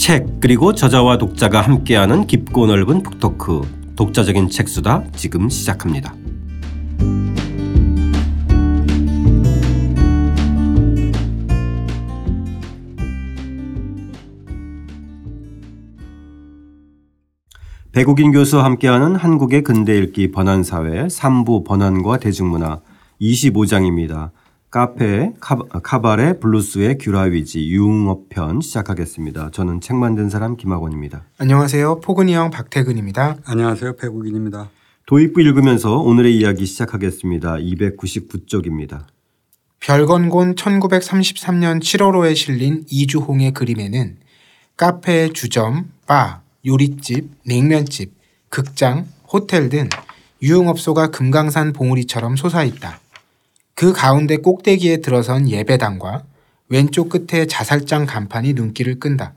책 그리고 저자와 독자가 함께하는 깊고 넓은 북토크 독자적인 책수다 지금 시작합니다. 배국인 교수와 함께하는 한국의 근대 읽기 번안사회 3부 번안과 대중문화 25장입니다. 카페 카바레 블루스의 규라위지 유흥어편 시작하겠습니다. 저는 책 만든 사람 김학원입니다. 안녕하세요. 포근이 형 박태근입니다. 안녕하세요. 배국인입니다. 도입부 읽으면서 오늘의 이야기 시작하겠습니다. 299쪽입니다. 별건곤 1933년 7월호에 실린 이주홍의 그림에는 카페, 주점, 바, 요리집, 냉면집, 극장, 호텔 등 유흥업소가 금강산 봉우리처럼 솟아있다. 그 가운데 꼭대기에 들어선 예배당과 왼쪽 끝에 자살장 간판이 눈길을 끈다.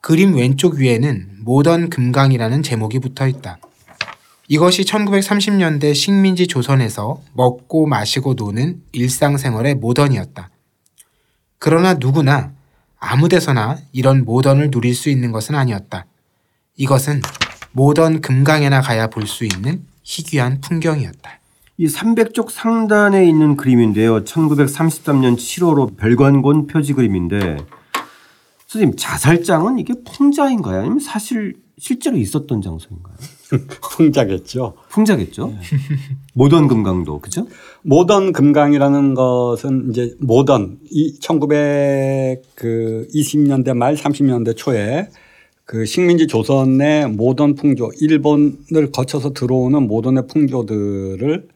그림 왼쪽 위에는 모던 금강이라는 제목이 붙어 있다. 이것이 1930년대 식민지 조선에서 먹고 마시고 노는 일상생활의 모던이었다. 그러나 누구나 아무 데서나 이런 모던을 누릴 수 있는 것은 아니었다. 이것은 모던 금강에나 가야 볼 수 있는 희귀한 풍경이었다. 이 300쪽 상단에 있는 그림인데요. 1933년 7월호 별관곤 표지 그림인데 선생님 자살장은 이게 풍자인가요? 아니면 사실 실제로 있었던 장소인가요? 풍자겠죠. 풍자겠죠. 네. 모던 금강도 그죠? 모던 금강이라는 것은 이제 모던 이 1920년대 말 30년대 초에 그 식민지 조선의 모던 풍조 일본을 거쳐서 들어오는 모던의 풍조들을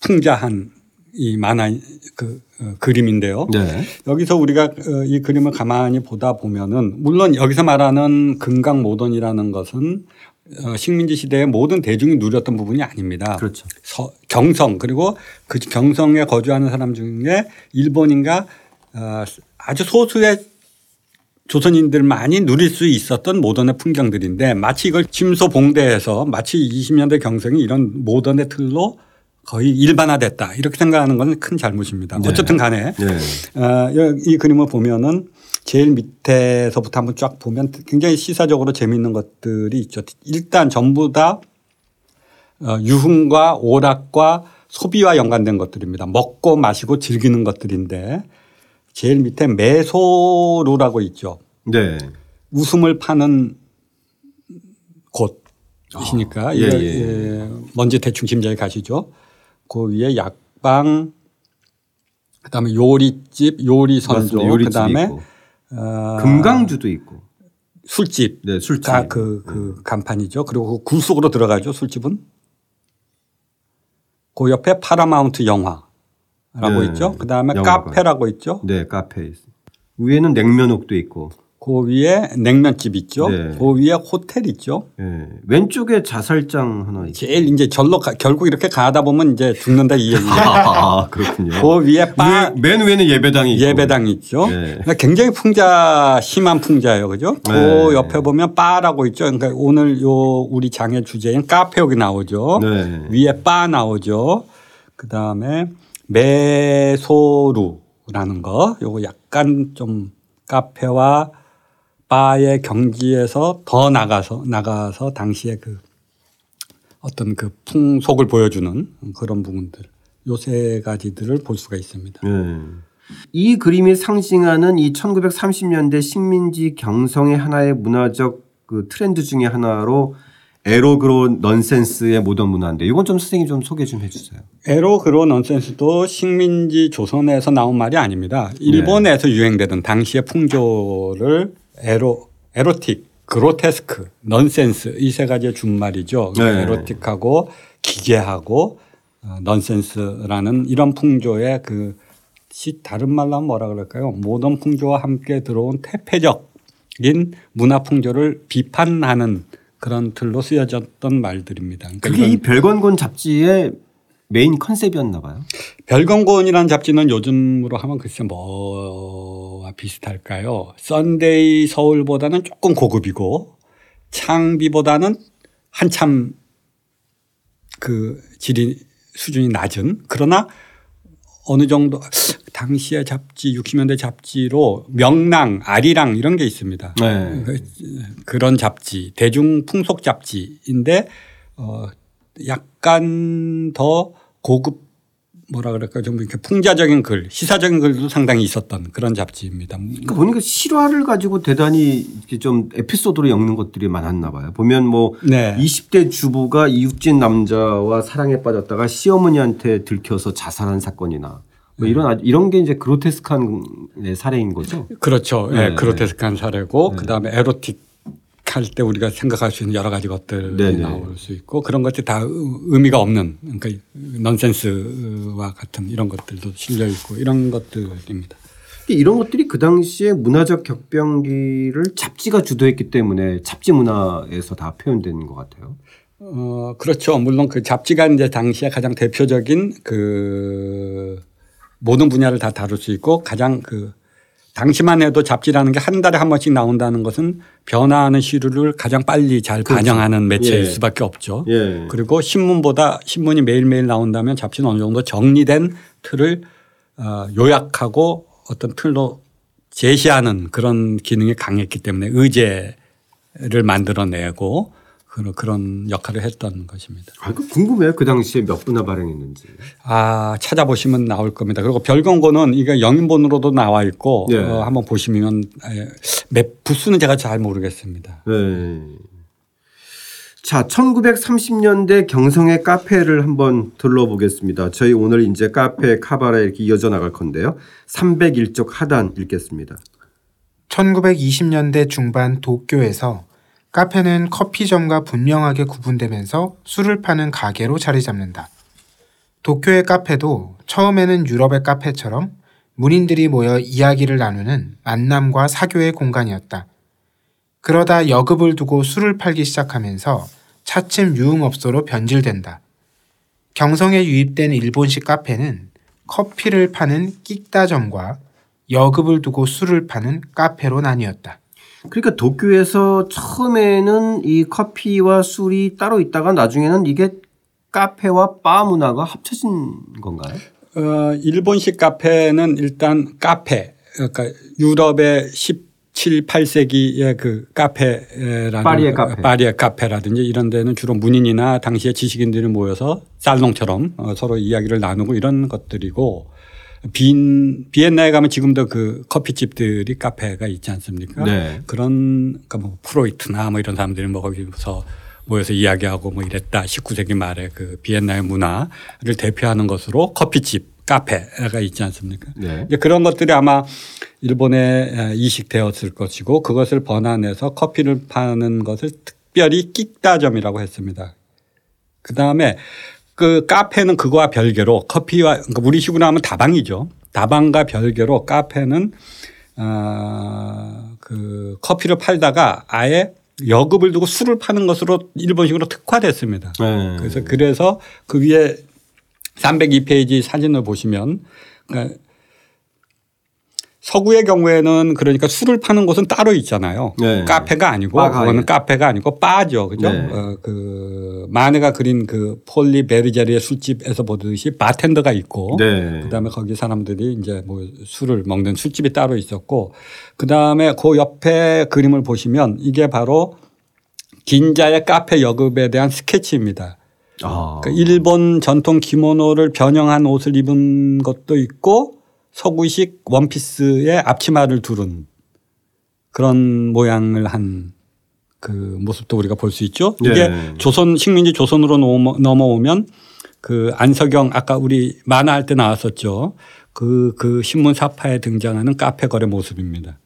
풍자한 이 만화 그 어, 그림인데요. 네. 여기서 우리가 어, 이 그림을 가만히 보다 보면은 물론 여기서 말하는 금강 모던이라는 것은 어, 식민지 시대의 모든 대중이 누렸던 부분이 아닙니다. 그렇죠. 서, 경성 그리고 그 경성에 거주하는 사람 중에 일본인가 어, 아주 소수의 조선인들만이 누릴 수 있었던 모던의 풍경들인데 마치 이걸 침소 봉대해서 마치 20년대 경성이 이런 모던의 틀로 거의 일반화됐다 이렇게 생각하는 건 큰 잘못입니다. 네. 어쨌든 간에 네. 어, 이 그림을 보면은 제일 밑에서부터 한번 쫙 보면 굉장히 시사적으로 재미있는 것들이 있죠. 일단 전부 다 어, 유흥과 오락과 소비와 연관된 것들입니다. 먹고 마시고 즐기는 것들인데 제일 밑에 매소루라고 있죠. 네. 웃음을 파는 곳이니까 아, 예, 예. 예. 뭔지 대충 짐작이 가시죠. 그 위에 약방, 그다음에 요리집, 요리 선조, 그다음에 어 금강주도 있고 술집, 네, 술집. 그, 그 음. 간판이죠. 그리고 굴 속으로 들어가죠. 술집은. 그 옆에 파라마운트 영화라고 네. 있죠. 그다음에 영화관. 카페라고 있죠. 네, 카페. 위에는 냉면옥도 있고. 그 위에 냉면집 있죠. 네. 그 위에 호텔 있죠. 네. 왼쪽에 자살장 하나 있죠. 제일 이제 절로 가, 결국 이렇게 가다 보면 이제 죽는다 이 얘기죠. 아, 그렇군요. 그 위에 바, 위에, 맨 위에는 예배당이 있고. 예배당이 있죠. 네. 그러니까 굉장히 풍자 심한 풍자예요, 그죠? 그 네. 옆에 보면 바라고 있죠. 그러니까 오늘 요 우리 장의 주제인 카페 여기 나오죠. 네. 위에 바 나오죠. 그 다음에 매소루라는 거, 요거 약간 좀 카페와 바의 경지에서 더 나가서 나가서 당시에 그 어떤 그 풍속을 보여주는 그런 부분들 요세 가지들을 볼 수가 있습니다. 네. 이 그림이 상징하는 이 1930년대 식민지 경성의 하나의 문화적 그 트렌드 중의 하나로 에로그로 넌센스의 모던 문화인데 이건 좀 선생님 좀 소개 좀 해주세요. 에로그로 넌센스도 식민지 조선에서 나온 말이 아닙니다. 일본에서 네. 유행되던 당시의 풍조를 에로 에로틱, 그로테스크, 넌센스 이 세 가지의 준말이죠. 네. 에로틱하고 기괴하고 어, 넌센스라는 이런 풍조의 그 다른 말로 하면 뭐라 그럴까요? 모던 풍조와 함께 들어온 태폐적인 문화 풍조를 비판하는 그런 틀로 쓰여졌던 말들입니다. 그러니까 그게 이 별건곤 잡지의 main concept이었나 봐요. 별건곤이라는 잡지는 요즘으로 하면 글쎄 뭐와 비슷할까요? 썬데이 서울보다는 조금 고급이고 창비보다는 한참 그 질이 수준이 낮은 그러나 어느 정도 당시의 잡지 60년대 잡지로 명랑, 아리랑 이런 게 있습니다. 네. 그- 그런 잡지 대중 풍속 잡지인데 어 약간 더 고급 뭐라 그럴까 좀 이렇게 풍자적인 글, 시사적인 글도 상당히 있었던 그런 잡지입니다. 그러니까 보니까 실화를 가지고 대단히 이렇게 좀 에피소드로 엮는 것들이 많았나 봐요. 보면 뭐 네. 20대 주부가 이웃집 남자와 사랑에 빠졌다가 시어머니한테 들켜서 자살한 사건이나 뭐 네. 이런 이런 게 이제 그로테스크한 사례인 거죠. 그렇죠. 네. 예, 그로테스크한 사례고 그다음에 에로틱 할때 우리가 생각할 수 있는 여러 가지 것들이 네네. 나올 수 있고 그런 것들이 다 의- 의미가 없는 그러니까 넌센스와 같은 이런 것들도 실려 있고 이런 것들입니다. 이런 것들이 그 당시에 문화적 격변기를 잡지가 주도했기 때문에 잡지 문화에서 다 표현된 것 같아요. 어, 그렇죠. 물론 그 잡지가 이제 당시에 가장 대표적인 그 모든 분야를 다 다룰 수 있고 가장 그 당시만 해도 잡지라는 게 한 달에 한 번씩 나온다는 것은 변화하는 시류를 가장 빨리 잘 반영하는 매체일 예. 수밖에 없죠. 예. 그리고 신문보다 신문이 매일매일 나온다면 잡지는 어느 정도 정리된 틀을 어, 요약하고 어떤 틀로 제시하는 그런 기능이 강했기 때문에 의제를 만들어내고 그런- 그런 역할을 했던 것입니다. 아, 그 궁금해요. 그 당시에 몇 분나 발행했는지. 아 찾아보시면 나올 겁니다. 그리고 별경고는 이게 영인본으로도 나와 있고 네. 어, 한번 보시면 에, 몇 부수는 제가 잘 모르겠습니다. 네. 자, 1930년대 경성의 카페를 한번 둘러보겠습니다. 저희 오늘 이제 카페 카바레 이렇게 이어져 나갈 건데요. 301쪽 하단 읽겠습니다. 1920년대 중반 도쿄에서 카페는 커피점과 분명하게 구분되면서 술을 파는 가게로 자리 잡는다. 도쿄의 카페도 처음에는 유럽의 카페처럼 문인들이 모여 이야기를 나누는 만남과 사교의 공간이었다. 그러다 여급을 두고 술을 팔기 시작하면서 차츰 유흥업소로 변질된다. 경성에 유입된 일본식 카페는 커피를 파는 끽다점과 여급을 두고 술을 파는 카페로 나뉘었다. 그러니까 도쿄에서 처음에는 이 커피와 술이 따로 있다가 나중에는 이게 카페와 바 문화가 합쳐진 건가요? 어, 일본식 카페는 일단 카페, 그러니까 유럽의 17, 8세기의 그 카페라는 파리의 카페. 파리의 카페라든지 이런 데는 주로 문인이나 당시의 지식인들이 모여서 살롱처럼 어, 서로 이야기를 나누고 이런 것들이고 빈 비엔나에 가면 지금도 그 커피집들이 카페가 있지 않습니까? 네. 그런 그러니까 뭐 프로이트나 뭐 이런 사람들이 뭐 거기서 모여서 이야기하고 뭐 이랬다. 19세기 말에 그 비엔나의 문화를 대표하는 것으로 커피집, 카페가 있지 않습니까? 네. 이제 그런 것들이 아마 일본에 이식되었을 것이고 그것을 번안해서 커피를 파는 것을 특별히 끽다점이라고 했습니다. 그 다음에 그 카페는 그거와 별개로 커피와 그러니까 우리 식으로 하면 다방이죠. 다방과 별개로 카페는 아그 커피를 팔다가 아예 여급을 두고 술을 파는 것으로 일본식으로 특화됐습니다. 네. 그래서 그래서 그 위에 302페이지 사진을 보시면 그러니까 서구의 경우에는 그러니까 술을 파는 곳은 따로 있잖아요. 네. 카페가 아니고 바가 그거는 아니에요. 카페가 아니고 바죠. 그죠? 네. 어, 그 마네가 그린 그 폴리 베르제리의 술집에서 보듯이 바텐더가 있고 네. 그다음에 거기 사람들이 이제 뭐 술을 먹는 술집이 따로 있었고 그다음에 그 옆에 그림을 보시면 이게 바로 긴자의 카페 여급에 대한 스케치입니다. 아. 그러니까 일본 전통 기모노를 변형한 옷을 입은 것도 있고 서구식 원피스에 앞치마를 두른 그런 모양을 한 그 모습도 우리가 볼 수 있죠. 이게 네. 조선 식민지 조선으로 넘어- 넘어오면 그 안석영 아까 우리 만화할 때 나왔었죠. 그, 그 신문 사파에 등장하는 카페 거래 모습입니다.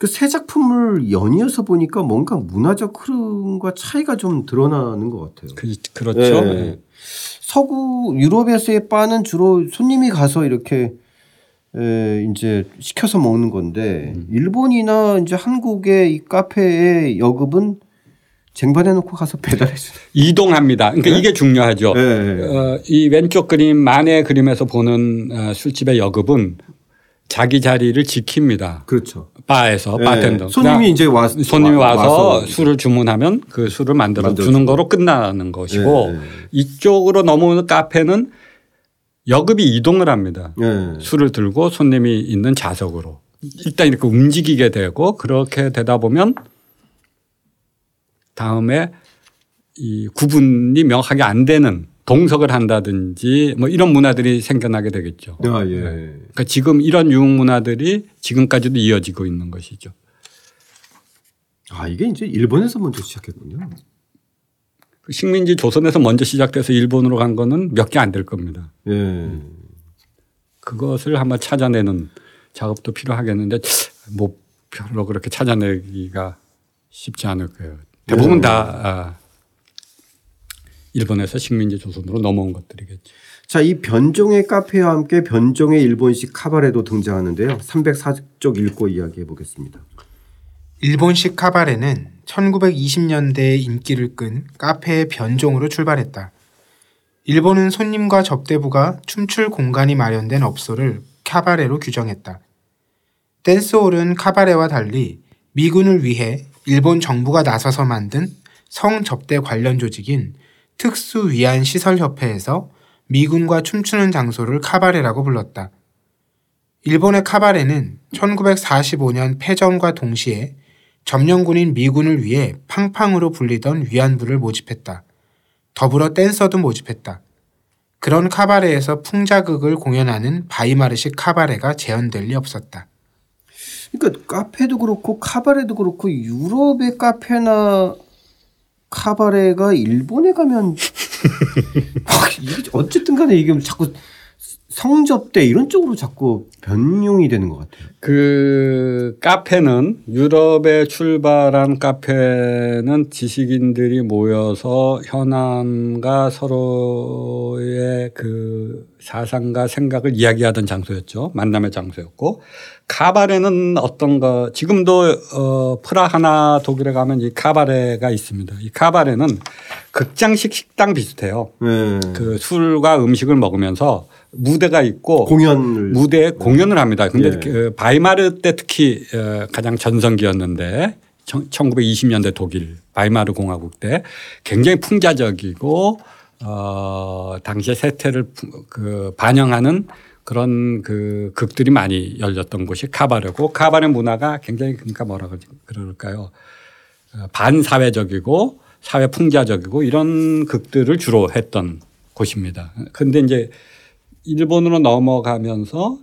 그새 작품을 연이어서 보니까 뭔가 문화적 흐름과 차이가 좀 드러나는 것 같아요. 그, 그렇죠. 예. 서구 유럽에서의 바는 주로 손님이 가서 이렇게 에, 이제 시켜서 먹는 건데 음. 일본이나 이제 한국의 이 카페의 여급은 쟁반해 놓고 가서 배달해 주는. 이동합니다. 그러니까 네? 이게 중요하죠. 네. 어, 이 왼쪽 그림 만의 그림에서 보는 어, 술집의 여급은 자기 자리를 지킵니다. 그렇죠. 바에서 네. 바텐더. 손님이 이제 와 손님이 와- 와서, 와서 술을 주문하면 그 술을 만들어 만들어 주는. 거로 끝나는 것이고 네, 네. 이쪽으로 넘어오는 카페는 여급이 이동을 합니다. 예. 술을 들고 손님이 있는 좌석으로 일단 이렇게 움직이게 되고 그렇게 되다 보면 다음에 이 구분이 명확하게 안 되는 동석을 한다든지 뭐 이런 문화들이 생겨나게 되겠죠. 아, 예. 그러니까 지금 이런 유흥 문화들이 지금까지도 이어지고 있는 것이죠. 아, 이게 이제 일본에서 먼저 시작했군요. 그 식민지 조선에서 먼저 시작돼서 일본으로 간 거는 몇 개 안 될 겁니다. 예. 그것을 한번 찾아내는 작업도 필요하겠는데 뭐 별로 그렇게 찾아내기가 쉽지 않을 거예요. 대부분 다 아, 일본에서 식민지 조선으로 넘어온 것들이겠죠. 자, 이 변종의 카페와 함께 변종의 일본식 카바레도 등장하는데요. 304쪽 읽고 이야기해 보겠습니다. 일본식 카바레는 1920년대에 인기를 끈 카페의 변종으로 출발했다. 일본은 손님과 접대부가 춤출 공간이 마련된 업소를 카바레로 규정했다. 댄스홀은 카바레와 달리 미군을 위해 일본 정부가 나서서 만든 성접대 관련 조직인 특수위안시설협회에서 미군과 춤추는 장소를 카바레라고 불렀다. 일본의 카바레는 1945년 패전과 동시에 점령군인 미군을 위해 팡팡으로 불리던 위안부를 모집했다. 더불어 댄서도 모집했다. 그런 카바레에서 풍자극을 공연하는 바이마르식 카바레가 재현될 리 없었다. 그러니까 카페도 그렇고 카바레도 그렇고 유럽의 카페나 카바레가 일본에 가면 어쨌든 간에 이게 자꾸 성접대 이런 쪽으로 자꾸 변용이 되는 것 같아요. 그 카페는 유럽에 출발한 카페는 지식인들이 모여서 현안과 서로의 그 사상과 생각을 이야기하던 장소였죠. 만남의 장소였고 카바레는 어떤가 지금도 어 프라하나 독일에 가면 이 카바레가 있습니다. 이 카바레는 극장식 식당 비슷해요. 네. 그 술과 음식을 먹으면서 무대가 있고 공연을 무대에 공연을 합니다. 근데 예. 그 바이마르 때 특히 어, 가장 전성기였는데 1920년대 독일 바이마르 공화국 때 굉장히 풍자적이고 어 당시의 세태를 푸- 그 반영하는 그런 그 극들이 많이 열렸던 곳이 카바레고 카바레 문화가 굉장히 그러니까 뭐라 그럴까요? 어, 반사회적이고 사회 풍자적이고 이런 극들을 주로 했던 곳입니다. 근데 이제 일본으로 넘어가면서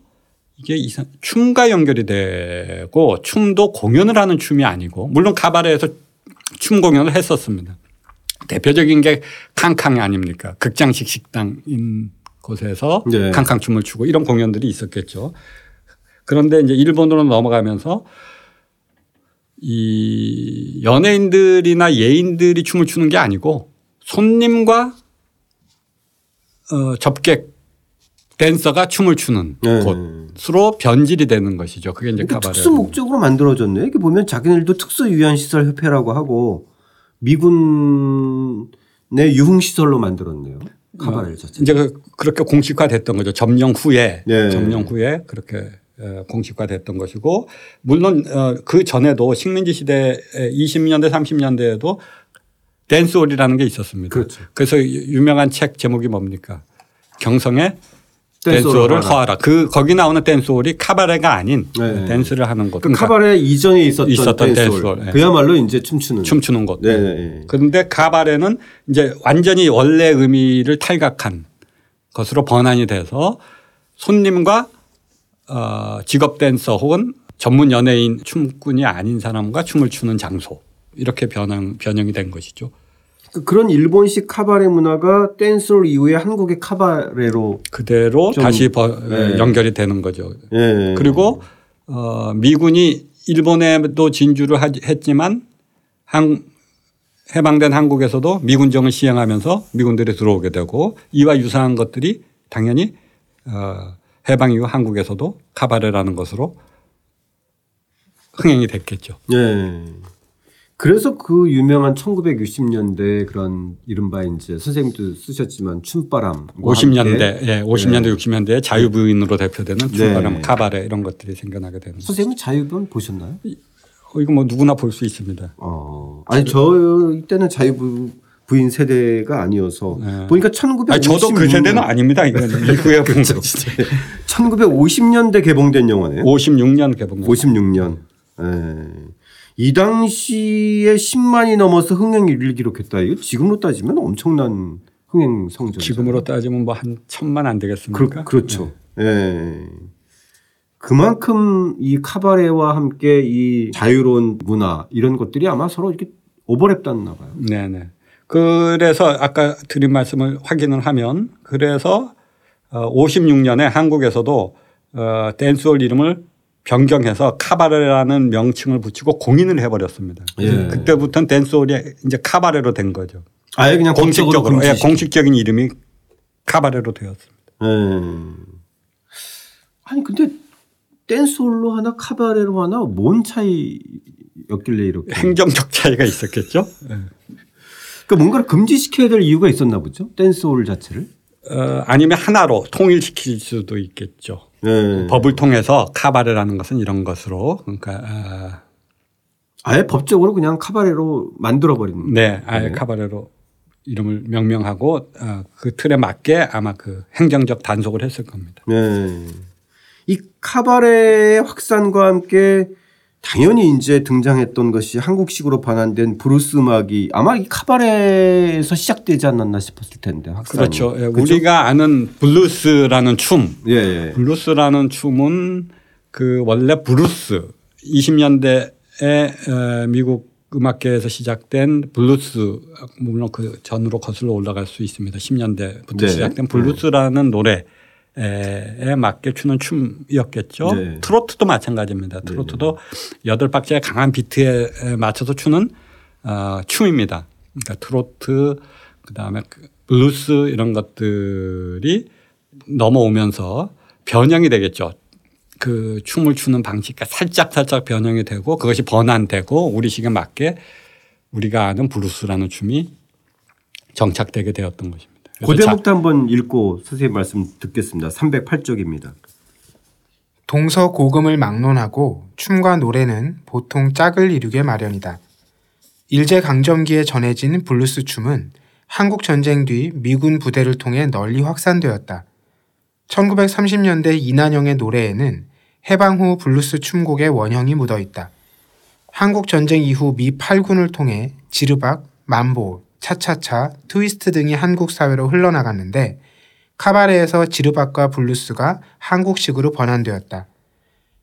이게 이상 춤과 연결이 되고 춤도 공연을 하는 춤이 아니고 물론 카바레에서 춤 공연을 했었습니다. 대표적인 게 캉캉 아닙니까? 극장식 식당인 곳에서 네. 캉캉 춤을 추고 이런 공연들이 있었겠죠. 그런데 이제 일본으로 넘어가면서 이 연예인들이나 예인들이 춤을 추는 게 아니고 손님과 어, 접객 댄서가 춤을 추는 네. 곳으로 변질이 되는 것이죠. 그게 이제 그러니까. 특수 목적으로 만들어졌네. 이게 보면 자기네들도 특수 유한 시설 협회라고 하고 미군의 유흥 시설로 만들었네요. 카바레 자체. 이제 그- 그렇게 공식화됐던 거죠. 점령 후에 네. 점령 후에 그렇게 어, 공식화됐던 것이고 물론 어, 그 전에도 식민지 시대 20년대 30년대에도 댄스홀이라는 게 있었습니다. 그렇죠. 그래서 유명한 책 제목이 뭡니까? 경성의 댄스홀을 허하라. 그 거기 나오는 댄스홀이 카바레가 아닌 네. 댄스를 하는 곳. 그 그러니까 카바레 이전에 있었던, 있었던 댄스홀. 네. 그야말로 이제 춤추는. 춤추는 곳. 네, 네, 네. 그런데 카바레는 이제 완전히 원래 의미를 탈각한 것으로 번안이 돼서 손님과 어, 직업 댄서 혹은 전문 연예인 춤꾼이 아닌 사람과 춤을 추는 장소 이렇게 변형, 변형이 된 것이죠. 그- 그런 일본식 카바레 문화가 댄스홀 이후에 한국의 카바레로 그대로 좀, 다시 버- 네. 연결이 되는 거죠. 예. 그리고 어, 미군이 일본에도 진주를 하- 했지만 한, 해방된 한국에서도 미군정을 시행하면서 미군들이 들어오게 되고 이와 유사한 것들이 당연히 어, 해방 이후 한국에서도 카바레라는 것으로 흥행이 됐겠죠. 예. 그래서 그 유명한 1960년대 그런 이른바 이제 선생님도 쓰셨지만 춤바람 50년대, 예, 50년대, 60년대에 자유부인으로 대표되는 춤바람, 네. 카바레 이런 것들이 생겨나게 되는. 선생님 자유분 보셨나요? 어, 이거 뭐 누구나 볼 수 있습니다. 어. 아니 저 이때는 자유부 부인 세대가 아니어서 네. 보니까 1956년 아니, 저도 그 세대는 아닙니다. 이건 본 거죠. 1950년대 개봉된 영화네요. 56년 개봉. 56년. 예. 이 당시에 10만이 넘어서 흥행을 기록했다. 이거 지금으로 따지면 엄청난 흥행 성적. 지금으로 따지면 뭐 한 천만 안 되겠습니까? 그, 그렇죠. 예. 그만큼 이 카바레와 함께 이 자유로운 문화 이런 것들이 아마 서로 이렇게 오버랩됐나 봐요. 네네. 그래서 아까 드린 말씀을 확인을 하면 그래서 56년에 한국에서도 어, 댄스홀 이름을 변경해서 카바레라는 명칭을 붙이고 공인을 해버렸습니다. 예. 그때부터는 댄스홀이 이제 카바레로 된 거죠. 아예 그냥 공식적으로 예, 공식적인 이름이 카바레로 되었습니다. 예. 아니 근데 댄스홀로 하나 카바레로 하나 뭔 차이였길래 이렇게? 행정적 차이가 있었겠죠. 예. 그러니까 뭔가를 금지시켜야 될 이유가 있었나 보죠. 댄스홀 자체를. 어, 아니면 하나로 통일시킬 수도 있겠죠. 예. 법을 통해서 카바레라는 것은 이런 것으로 그러니까 아, 아예 법적으로 그냥 카바레로 만들어 버린. 네, 아예 카바레로 이름을 명명하고 어, 그 틀에 맞게 아마 그 행정적 단속을 했을 겁니다. 네. 이 카바레 확산과 함께 당연히 이제 등장했던 것이 한국식으로 번안된 브루스 음악이 아마 이 카바레에서 시작되지 않았나 싶었을 텐데 확산. 그렇죠. 예, 우리가 아는 블루스라는 춤, 예, 예. 블루스라는 춤은 그 원래 브루스 20년대에 미국 음악계에서 시작된 블루스 물론 그 전으로 거슬러 올라갈 수 있습니다. 10년대부터 네. 시작된 블루스라는 노래 에 맞게 추는 춤이었겠죠. 네. 트로트도 마찬가지입니다. 트로트도 여덟 박자의 강한 비트에 맞춰서 추는 어, 춤입니다. 그러니까 트로트 그다음에 그 블루스 이런 것들이 넘어오면서 변형이 되겠죠. 그 춤을 추는 방식과 살짝 살짝 변형이 되고 그것이 번안되고 우리식에 맞게 우리가 아는 브루스라는 춤이 정착되게 되었던 것입니다. 그 그래서 자- 대목도 한번 읽고 선생님 말씀 듣겠습니다. 308쪽입니다. 동서 고금을 막론하고 춤과 노래는 보통 짝을 이루게 마련이다. 일제 강점기에 전해진 블루스 춤은 한국 전쟁 뒤 미군 부대를 통해 널리 확산되었다. 1930년대 이난영의 노래에는 해방 후 블루스 춤곡의 원형이 묻어 있다. 한국 전쟁 이후 미 8군을 통해 지르박, 맘보, 차차차, 트위스트 등이 한국 사회로 흘러나갔는데 카바레에서 지르박과 블루스가 한국식으로 번안되었다.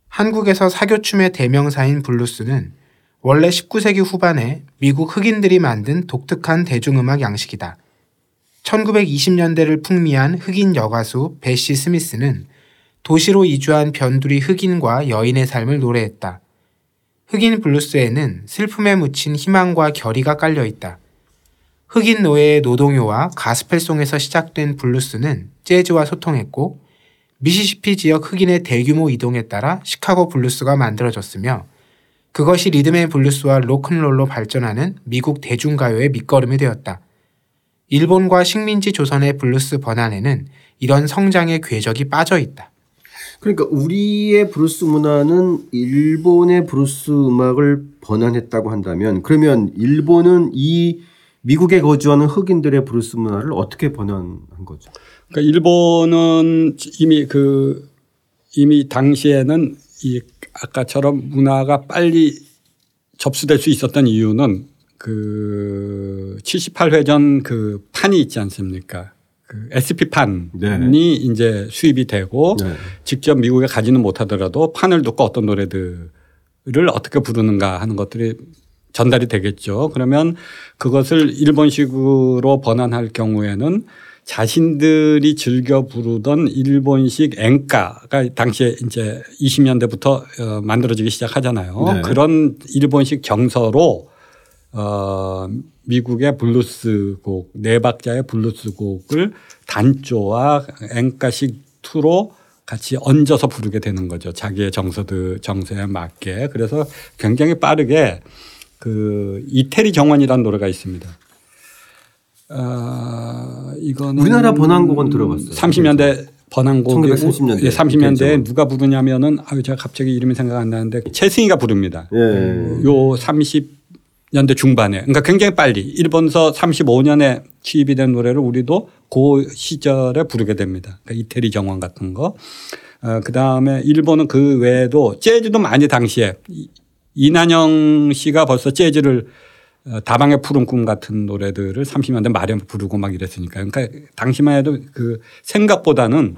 한국에서 사교춤의 대명사인 블루스는 원래 19세기 후반에 미국 흑인들이 만든 독특한 대중음악 양식이다. 1920년대를 풍미한 흑인 여가수 베시 스미스는 도시로 이주한 변두리 흑인과 여인의 삶을 노래했다. 흑인 블루스에는 슬픔에 묻힌 희망과 결의가 깔려 있다. 흑인 노예의 노동요와 가스펠송에서 시작된 블루스는 재즈와 소통했고 미시시피 지역 흑인의 대규모 이동에 따라 시카고 블루스가 만들어졌으며 그것이 리듬 앤 블루스와 로큰롤로 발전하는 미국 대중가요의 밑거름이 되었다. 일본과 식민지 조선의 블루스 번안에는 이런 성장의 궤적이 빠져 있다. 그러니까 우리의 브루스 문화는 일본의 브루스 음악을 번안했다고 한다면 그러면 일본은 이 미국에 거주하는 흑인들의 브루스 문화를 어떻게 번안한 거죠? 그러니까 일본은 이미 그 이미 당시에는 이 아까처럼 문화가 빨리 접수될 수 있었던 이유는 그 78회전 그 판이 있지 않습니까? 그 SP 판이 네. 이제 수입이 되고 네. 직접 미국에 가지는 못하더라도 판을 듣고 어떤 노래들을 어떻게 부르는가 하는 것들이 전달이 되겠죠. 그러면 그것을 일본식으로 번안할 경우에는 자신들이 즐겨 부르던 일본식 엔카가 당시에 이제 20년대부터 어, 만들어지기 시작하잖아요. 네. 그런 일본식 정서로 어, 미국의 블루스 곡, 네 박자의 블루스 곡을 단조와 엔카식 투로 같이 얹어서 부르게 되는 거죠. 자기의 정서들 정서에 맞게. 그래서 굉장히 빠르게 그 이태리 정원이라는 노래가 있습니다. 아, 이거는 우리나라 번안곡은 들어봤어요. 30년대 번안곡이 1930 년대. 예, 30년대에 이태리 누가 부르냐면은 아유 제가 갑자기 이름이 생각 안 나는데 최승희가 부릅니다. 예. 요 30 년대 중반에 그러니까 굉장히 빨리 일본서 35년에 취입이 된 노래를 우리도 그 시절에 부르게 됩니다. 그러니까 이태리 정원 같은 거. 어, 그 다음에 일본은 그 외에도 재즈도 많이 당시에 이- 이난영 씨가 벌써 재즈를 어, 다방의 푸른 꿈 같은 노래들을 30년대 말에 부르고 막 이랬으니까 그러니까 당시만 해도 그 생각보다는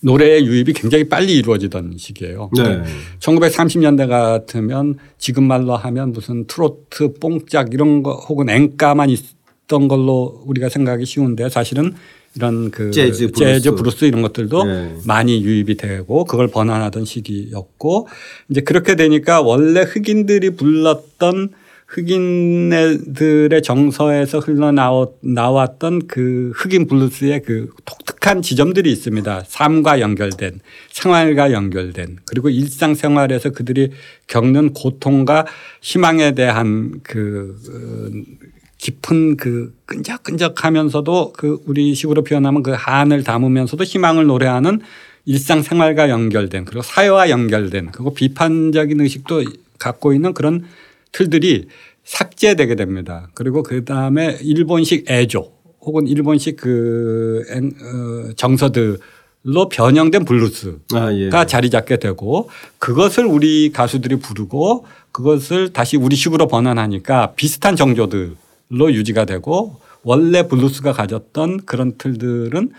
노래의 유입이 굉장히 빨리 이루어지던 시기예요. 네. 1930년대 같으면 지금 말로 하면 무슨 트로트, 뽕짝 이런 거 혹은 엔카만 있던 걸로 우리가 생각하기 쉬운데 사실은 이런 그 재즈, 브루스. 재즈, 브루스 이런 것들도 네. 많이 유입이 되고 그걸 번안하던 시기였고 이제 그렇게 되니까 원래 흑인들이 불렀던 흑인들의 정서에서 흘러나왔던 그 흑인 블루스의 그 독특한 지점들이 있습니다. 삶과 연결된 생활과 연결된 그리고 일상생활에서 그들이 겪는 고통과 희망에 대한 그 어, 깊은 그 끈적끈적하면서도 그 우리 식으로 표현하면 그 한을 담으면서도 희망을 노래하는 일상생활과 연결된 그리고 사회와 연결된 그리고 비판적인 의식도 갖고 있는 그런 틀들이 삭제되게 됩니다. 그리고 그 다음에 일본식 애조 혹은 일본식 그 엔- 어, 정서들로 변형된 블루스가 아, 예. 자리 잡게 되고 그것을 우리 가수들이 부르고 그것을 다시 우리식으로 번안하니까 비슷한 정조들 로 유지가 되고 원래 블루스가 가졌던 그런 틀들은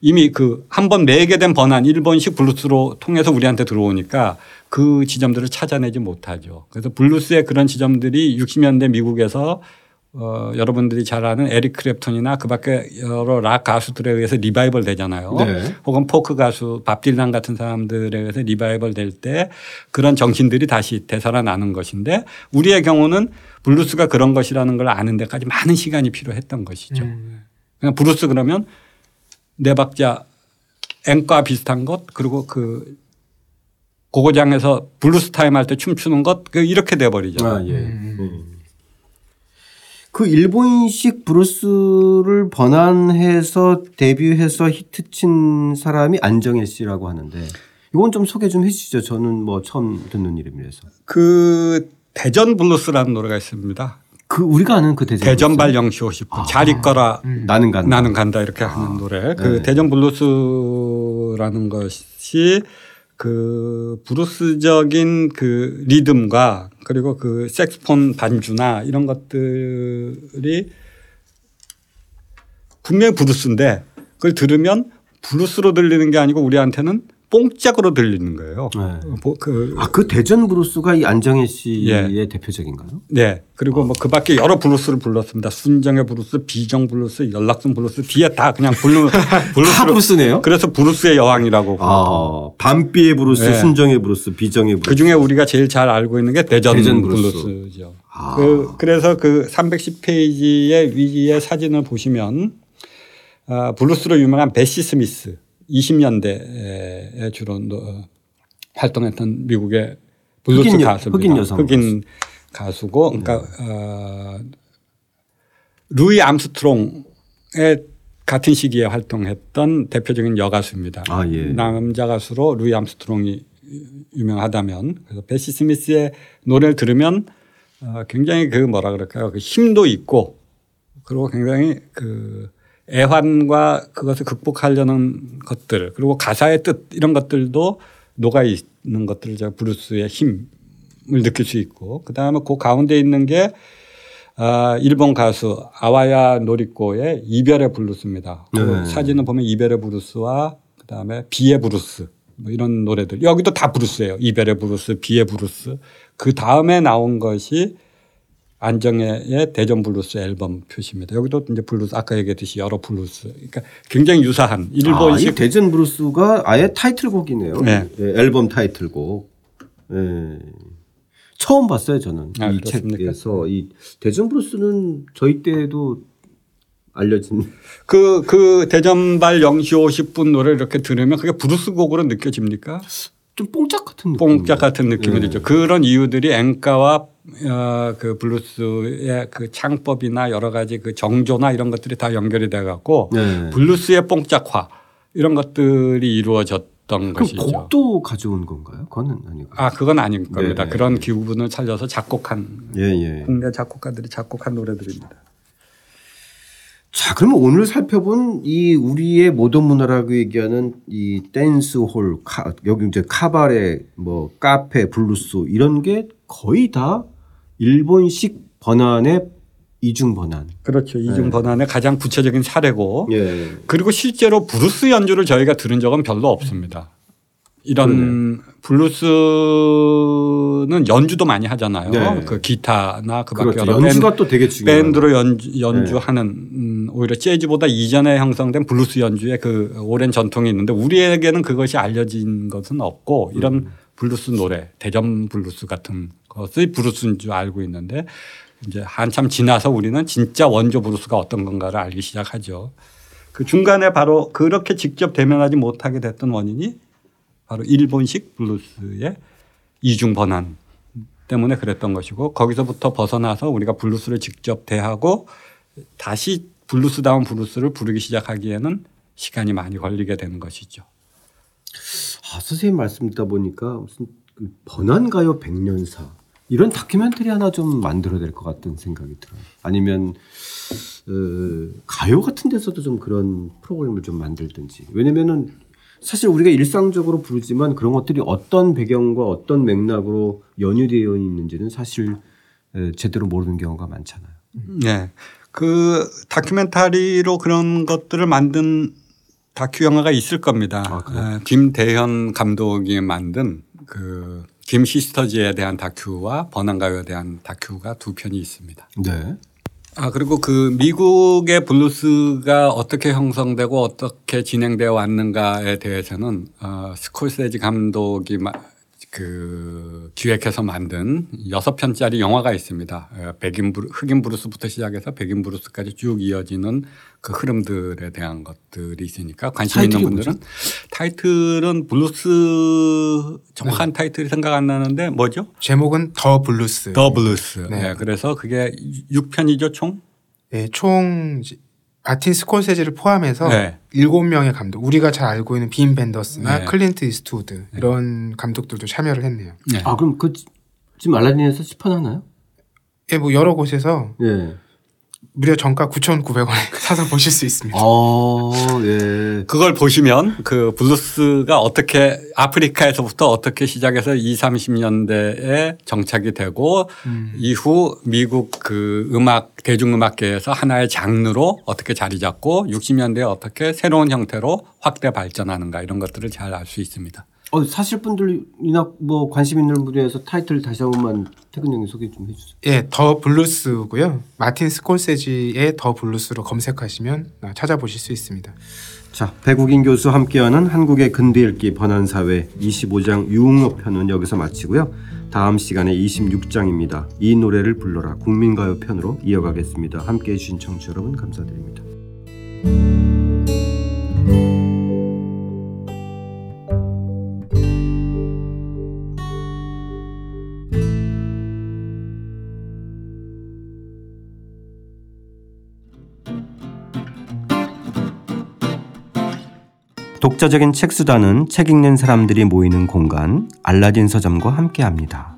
이미 그 한번 매개된 번안 일본식 블루스로 통해서 우리한테 들어오니까 그 지점들을 찾아내지 못하죠. 그래서 블루스의 그런 지점들이 60년대 미국에서 어, 여러분들이 잘 아는 에릭 클랩튼이나 그 밖에 여러 락 가수들에 의해서 리바이벌 되잖아요. 네. 혹은 포크 가수 밥 딜란 같은 사람들에 의해서 리바이벌 될 때 그런 정신들이 다시 되살아나는 것인데 우리의 경우는 블루스가 그런 것이라는 걸 아는 데까지 많은 시간이 필요했던 것이죠. 그냥 브루스 그러면 네 박자 엔카와 비슷한 것 그리고 그 고고장에서 블루스 타임 할 때 춤추는 것 그 이렇게 돼 버리죠. 아, 예. 음. 그 일본식 브루스를 번안해서 데뷔해서 히트친 사람이 안정애 씨라고 하는데 이건 좀 소개 좀 해주시죠. 저는 뭐 처음 듣는 이름이라서. 그 대전 블루스라는 노래가 있습니다. 그 우리가 아는 그 대전 대전발 영시 50분 잘 있거라 브루스? 나는 간다. 나는 간다 이렇게 하는 노래. 그 네. 대전 블루스라는 것이 그 브루스적인 그 리듬과 그리고 그 색소폰 반주나 이런 것들이 분명히 브루스인데 그걸 들으면 브루스로 들리는 게 아니고 우리한테는 뽕짝으로 들리는 거예요. 네. 뭐 그 아, 그 대전 브루스가 이 안정애 씨의 예. 대표적인가요? 네. 그리고 뭐 그 밖에 여러 블루스를 불렀습니다. 순정의 블루스, 비정 블루스, 연락선 블루스 뒤에 다 그냥 블루, 다 블루스로. 브루스네요. 그래서 브루스의 여왕이라고. 아, 밤비의 브루스, 네. 순정의 브루스, 비정의 브루스. 그 중에 우리가 제일 잘 알고 있는 게 대전, 대전 블루스. 블루스 죠. 아. 그, 그래서 그 310페이지의 위의 사진을 보시면 아, 블루스로 유명한 베시 스미스 20년대에 주로 너- 활동했던 미국의 블루스 흑인 여- 가수입니다. 흑인 여성 흑인 가수고 그러니까 어, 루이 암스트롱의 같은 시기에 활동했던 대표적인 여가수입니다. 아, 예. 남자 가수로 루이 암스트롱이 유명하다면 그래서 베시 스미스의 노래를 들으면 어, 굉장히 그 뭐라 그럴까요? 그 힘도 있고 그리고 굉장히 그 애환과 그것을 극복하려는 것들 그리고 가사의 뜻 이런 것들도 녹아 있는 것들을 제가 브루스의 힘을 느낄 수 있고 그 다음에 그 가운데 있는 게 아, 일본 가수 아와야 노리코의 이별의 블루스입니다. 그 네. 사진을 보면 이별의 브루스와 그 다음에 비의 브루스 뭐 이런 노래들 여기도 다 브루스예요. 이별의 브루스, 비의 브루스. 그 다음에 나온 것이 안정애의 대전 블루스 앨범 표지입니다. 여기도 이제 블루스 아까 얘기했듯이 여러 블루스. 그러니까 굉장히 유사한 아, 이 일본식 대전 브루스가 아예 타이틀곡이네요. 네. 예, 앨범 타이틀곡. 예. 처음 봤어요 저는 아, 이 그렇습니까? 책에서 이 대전 브루스는 저희 때도 알려진 그, 그 대전발 영시 50분 노래 이렇게 들으면 그게 브루스 곡으로 느껴집니까? 좀 뽕짝 같은 느낌. 뽕짝 같은 느낌이 네. 들죠. 그런 이유들이 엔카와 어, 그 블루스의 그 창법이나 여러 가지 그 정조나 이런 것들이 다 연결이 돼 갖고 네. 블루스의 뽕짝화 이런 것들이 이루어졌던 것이죠. 곡도 가져온 건가요? 그거는 아니고. 아 그건 아닐 겁니다. 네. 그런 기분을 살려서 작곡한 예, 예. 국내 작곡가들이 작곡한 노래들입니다. 자, 그러면 오늘 살펴본 이 우리의 모던 문화라고 얘기하는 이 댄스홀, 카, 여기 이제 카바레, 뭐 카페, 블루스 이런 게 거의 다 일본식 번안의 이중 번안. 그렇죠. 이중 네. 번안의 가장 구체적인 사례고 예. 그리고 실제로 브루스 연주를 저희가 들은 적은 별로 없습니다. 이런 블루스는 연주도 많이 하잖아요. 네. 그 기타나 그 밖에 그렇죠. 여러 연주가 또 되게 중요해요. 밴드로 연주, 연주하는 음, 오히려 재즈보다 이전에 형성된 블루스 연주의 그 오랜 전통이 있는데 우리에게는 그것이 알려진 것은 없고 이런 음. 블루스 노래 대전 블루스 같은 것의 블루스인 줄 알고 있는데 이제 한참 지나서 우리는 진짜 원조 블루스가 어떤 건가를 알기 시작하죠. 그 중간에 바로 그렇게 직접 대면하지 못하게 됐던 원인이 바로 일본식 블루스의 이중 번안 때문에 그랬던 것이고 거기서부터 벗어나서 우리가 블루스를 직접 대하고 다시 블루스다운 블루스를 부르기 시작하기에는 시간이 많이 걸리게 되는 것이죠. 아, 선생님 말씀 듣다 보니까 무슨 그 번안가요 백년사 이런 다큐멘터리 하나 좀 만들어야 될 것 같은 생각이 들어요. 아니면 어, 가요 같은 데서도 좀 그런 프로그램을 좀 만들든지. 왜냐면은 사실 우리가 일상적으로 부르지만 그런 것들이 어떤 배경과 어떤 맥락으로 연유되어 있는지는 사실 에, 제대로 모르는 경우가 많잖아요. 네. 그 다큐멘터리로 그런 것들을 만든 다큐 영화가 있을 겁니다. 아, 김대현 감독이 만든 그김 시스터즈에 대한 다큐와 번안가요에 대한 다큐가 두 편이 있습니다. 네. 아 그리고 그 미국의 블루스가 어떻게 형성되고 어떻게 진행되어 왔는가에 대해서는 어, 스콜세지 감독이 마, 그 기획해서 만든 여섯 편짜리 영화가 있습니다. 어, 백인 블루, 흑인 블루스부터 시작해서 백인 블루스까지 쭉 이어지는 그 흐름들에 대한 것들이 있으니까 관심 있는 분들은 타이틀은 블루스 정확한 타이틀이 생각 안 나는데 뭐죠? 제목은 The Blues. The Blues. 네. 네. 그래서 그게 6편이죠 총? 네, 총 마틴 스콜세지를 포함해서 네. 일곱 명의 감독. 우리가 잘 알고 있는 빔 벤더스나 네. 클린트 이스트우드 이런 감독들도 참여를 했네요. 네. 아 그럼 그 지- 지금 알라딘에서 시판하나요? 예, 뭐 여러 곳에서 예. 무려 정가 9,900원에 사서 보실 수 있습니다. 어, 예. 그걸 보시면 그 블루스가 어떻게 아프리카에서부터 어떻게 시작해서 20, 30년대에 정착이 되고 음. 이후 미국 그 음악 대중음악계에서 하나의 장르로 어떻게 자리 잡고 60년대에 어떻게 새로운 형태로 확대 발전하는가 이런 것들을 잘 알 수 있습니다. 어, 사실 분들이나 뭐 관심 있는 분야에서 타이틀 다시 한 번만 태근 형님 소개 좀 해주세요. 예, The Blues고요. 마틴 스콜세지의 The Blues로 검색하시면 아, 찾아보실 수 있습니다. 자, 백욱인 교수 함께하는 한국의 근대 읽기 번안 사회 25장 유흥업 편은 여기서 마치고요. 다음 시간에 26장입니다. 이 노래를 불러라 국민가요 편으로 이어가겠습니다. 함께해 주신 청취자 여러분 감사드립니다. 독자적인 책 수단은 책 읽는 사람들이 모이는 공간 알라딘 서점과 함께합니다.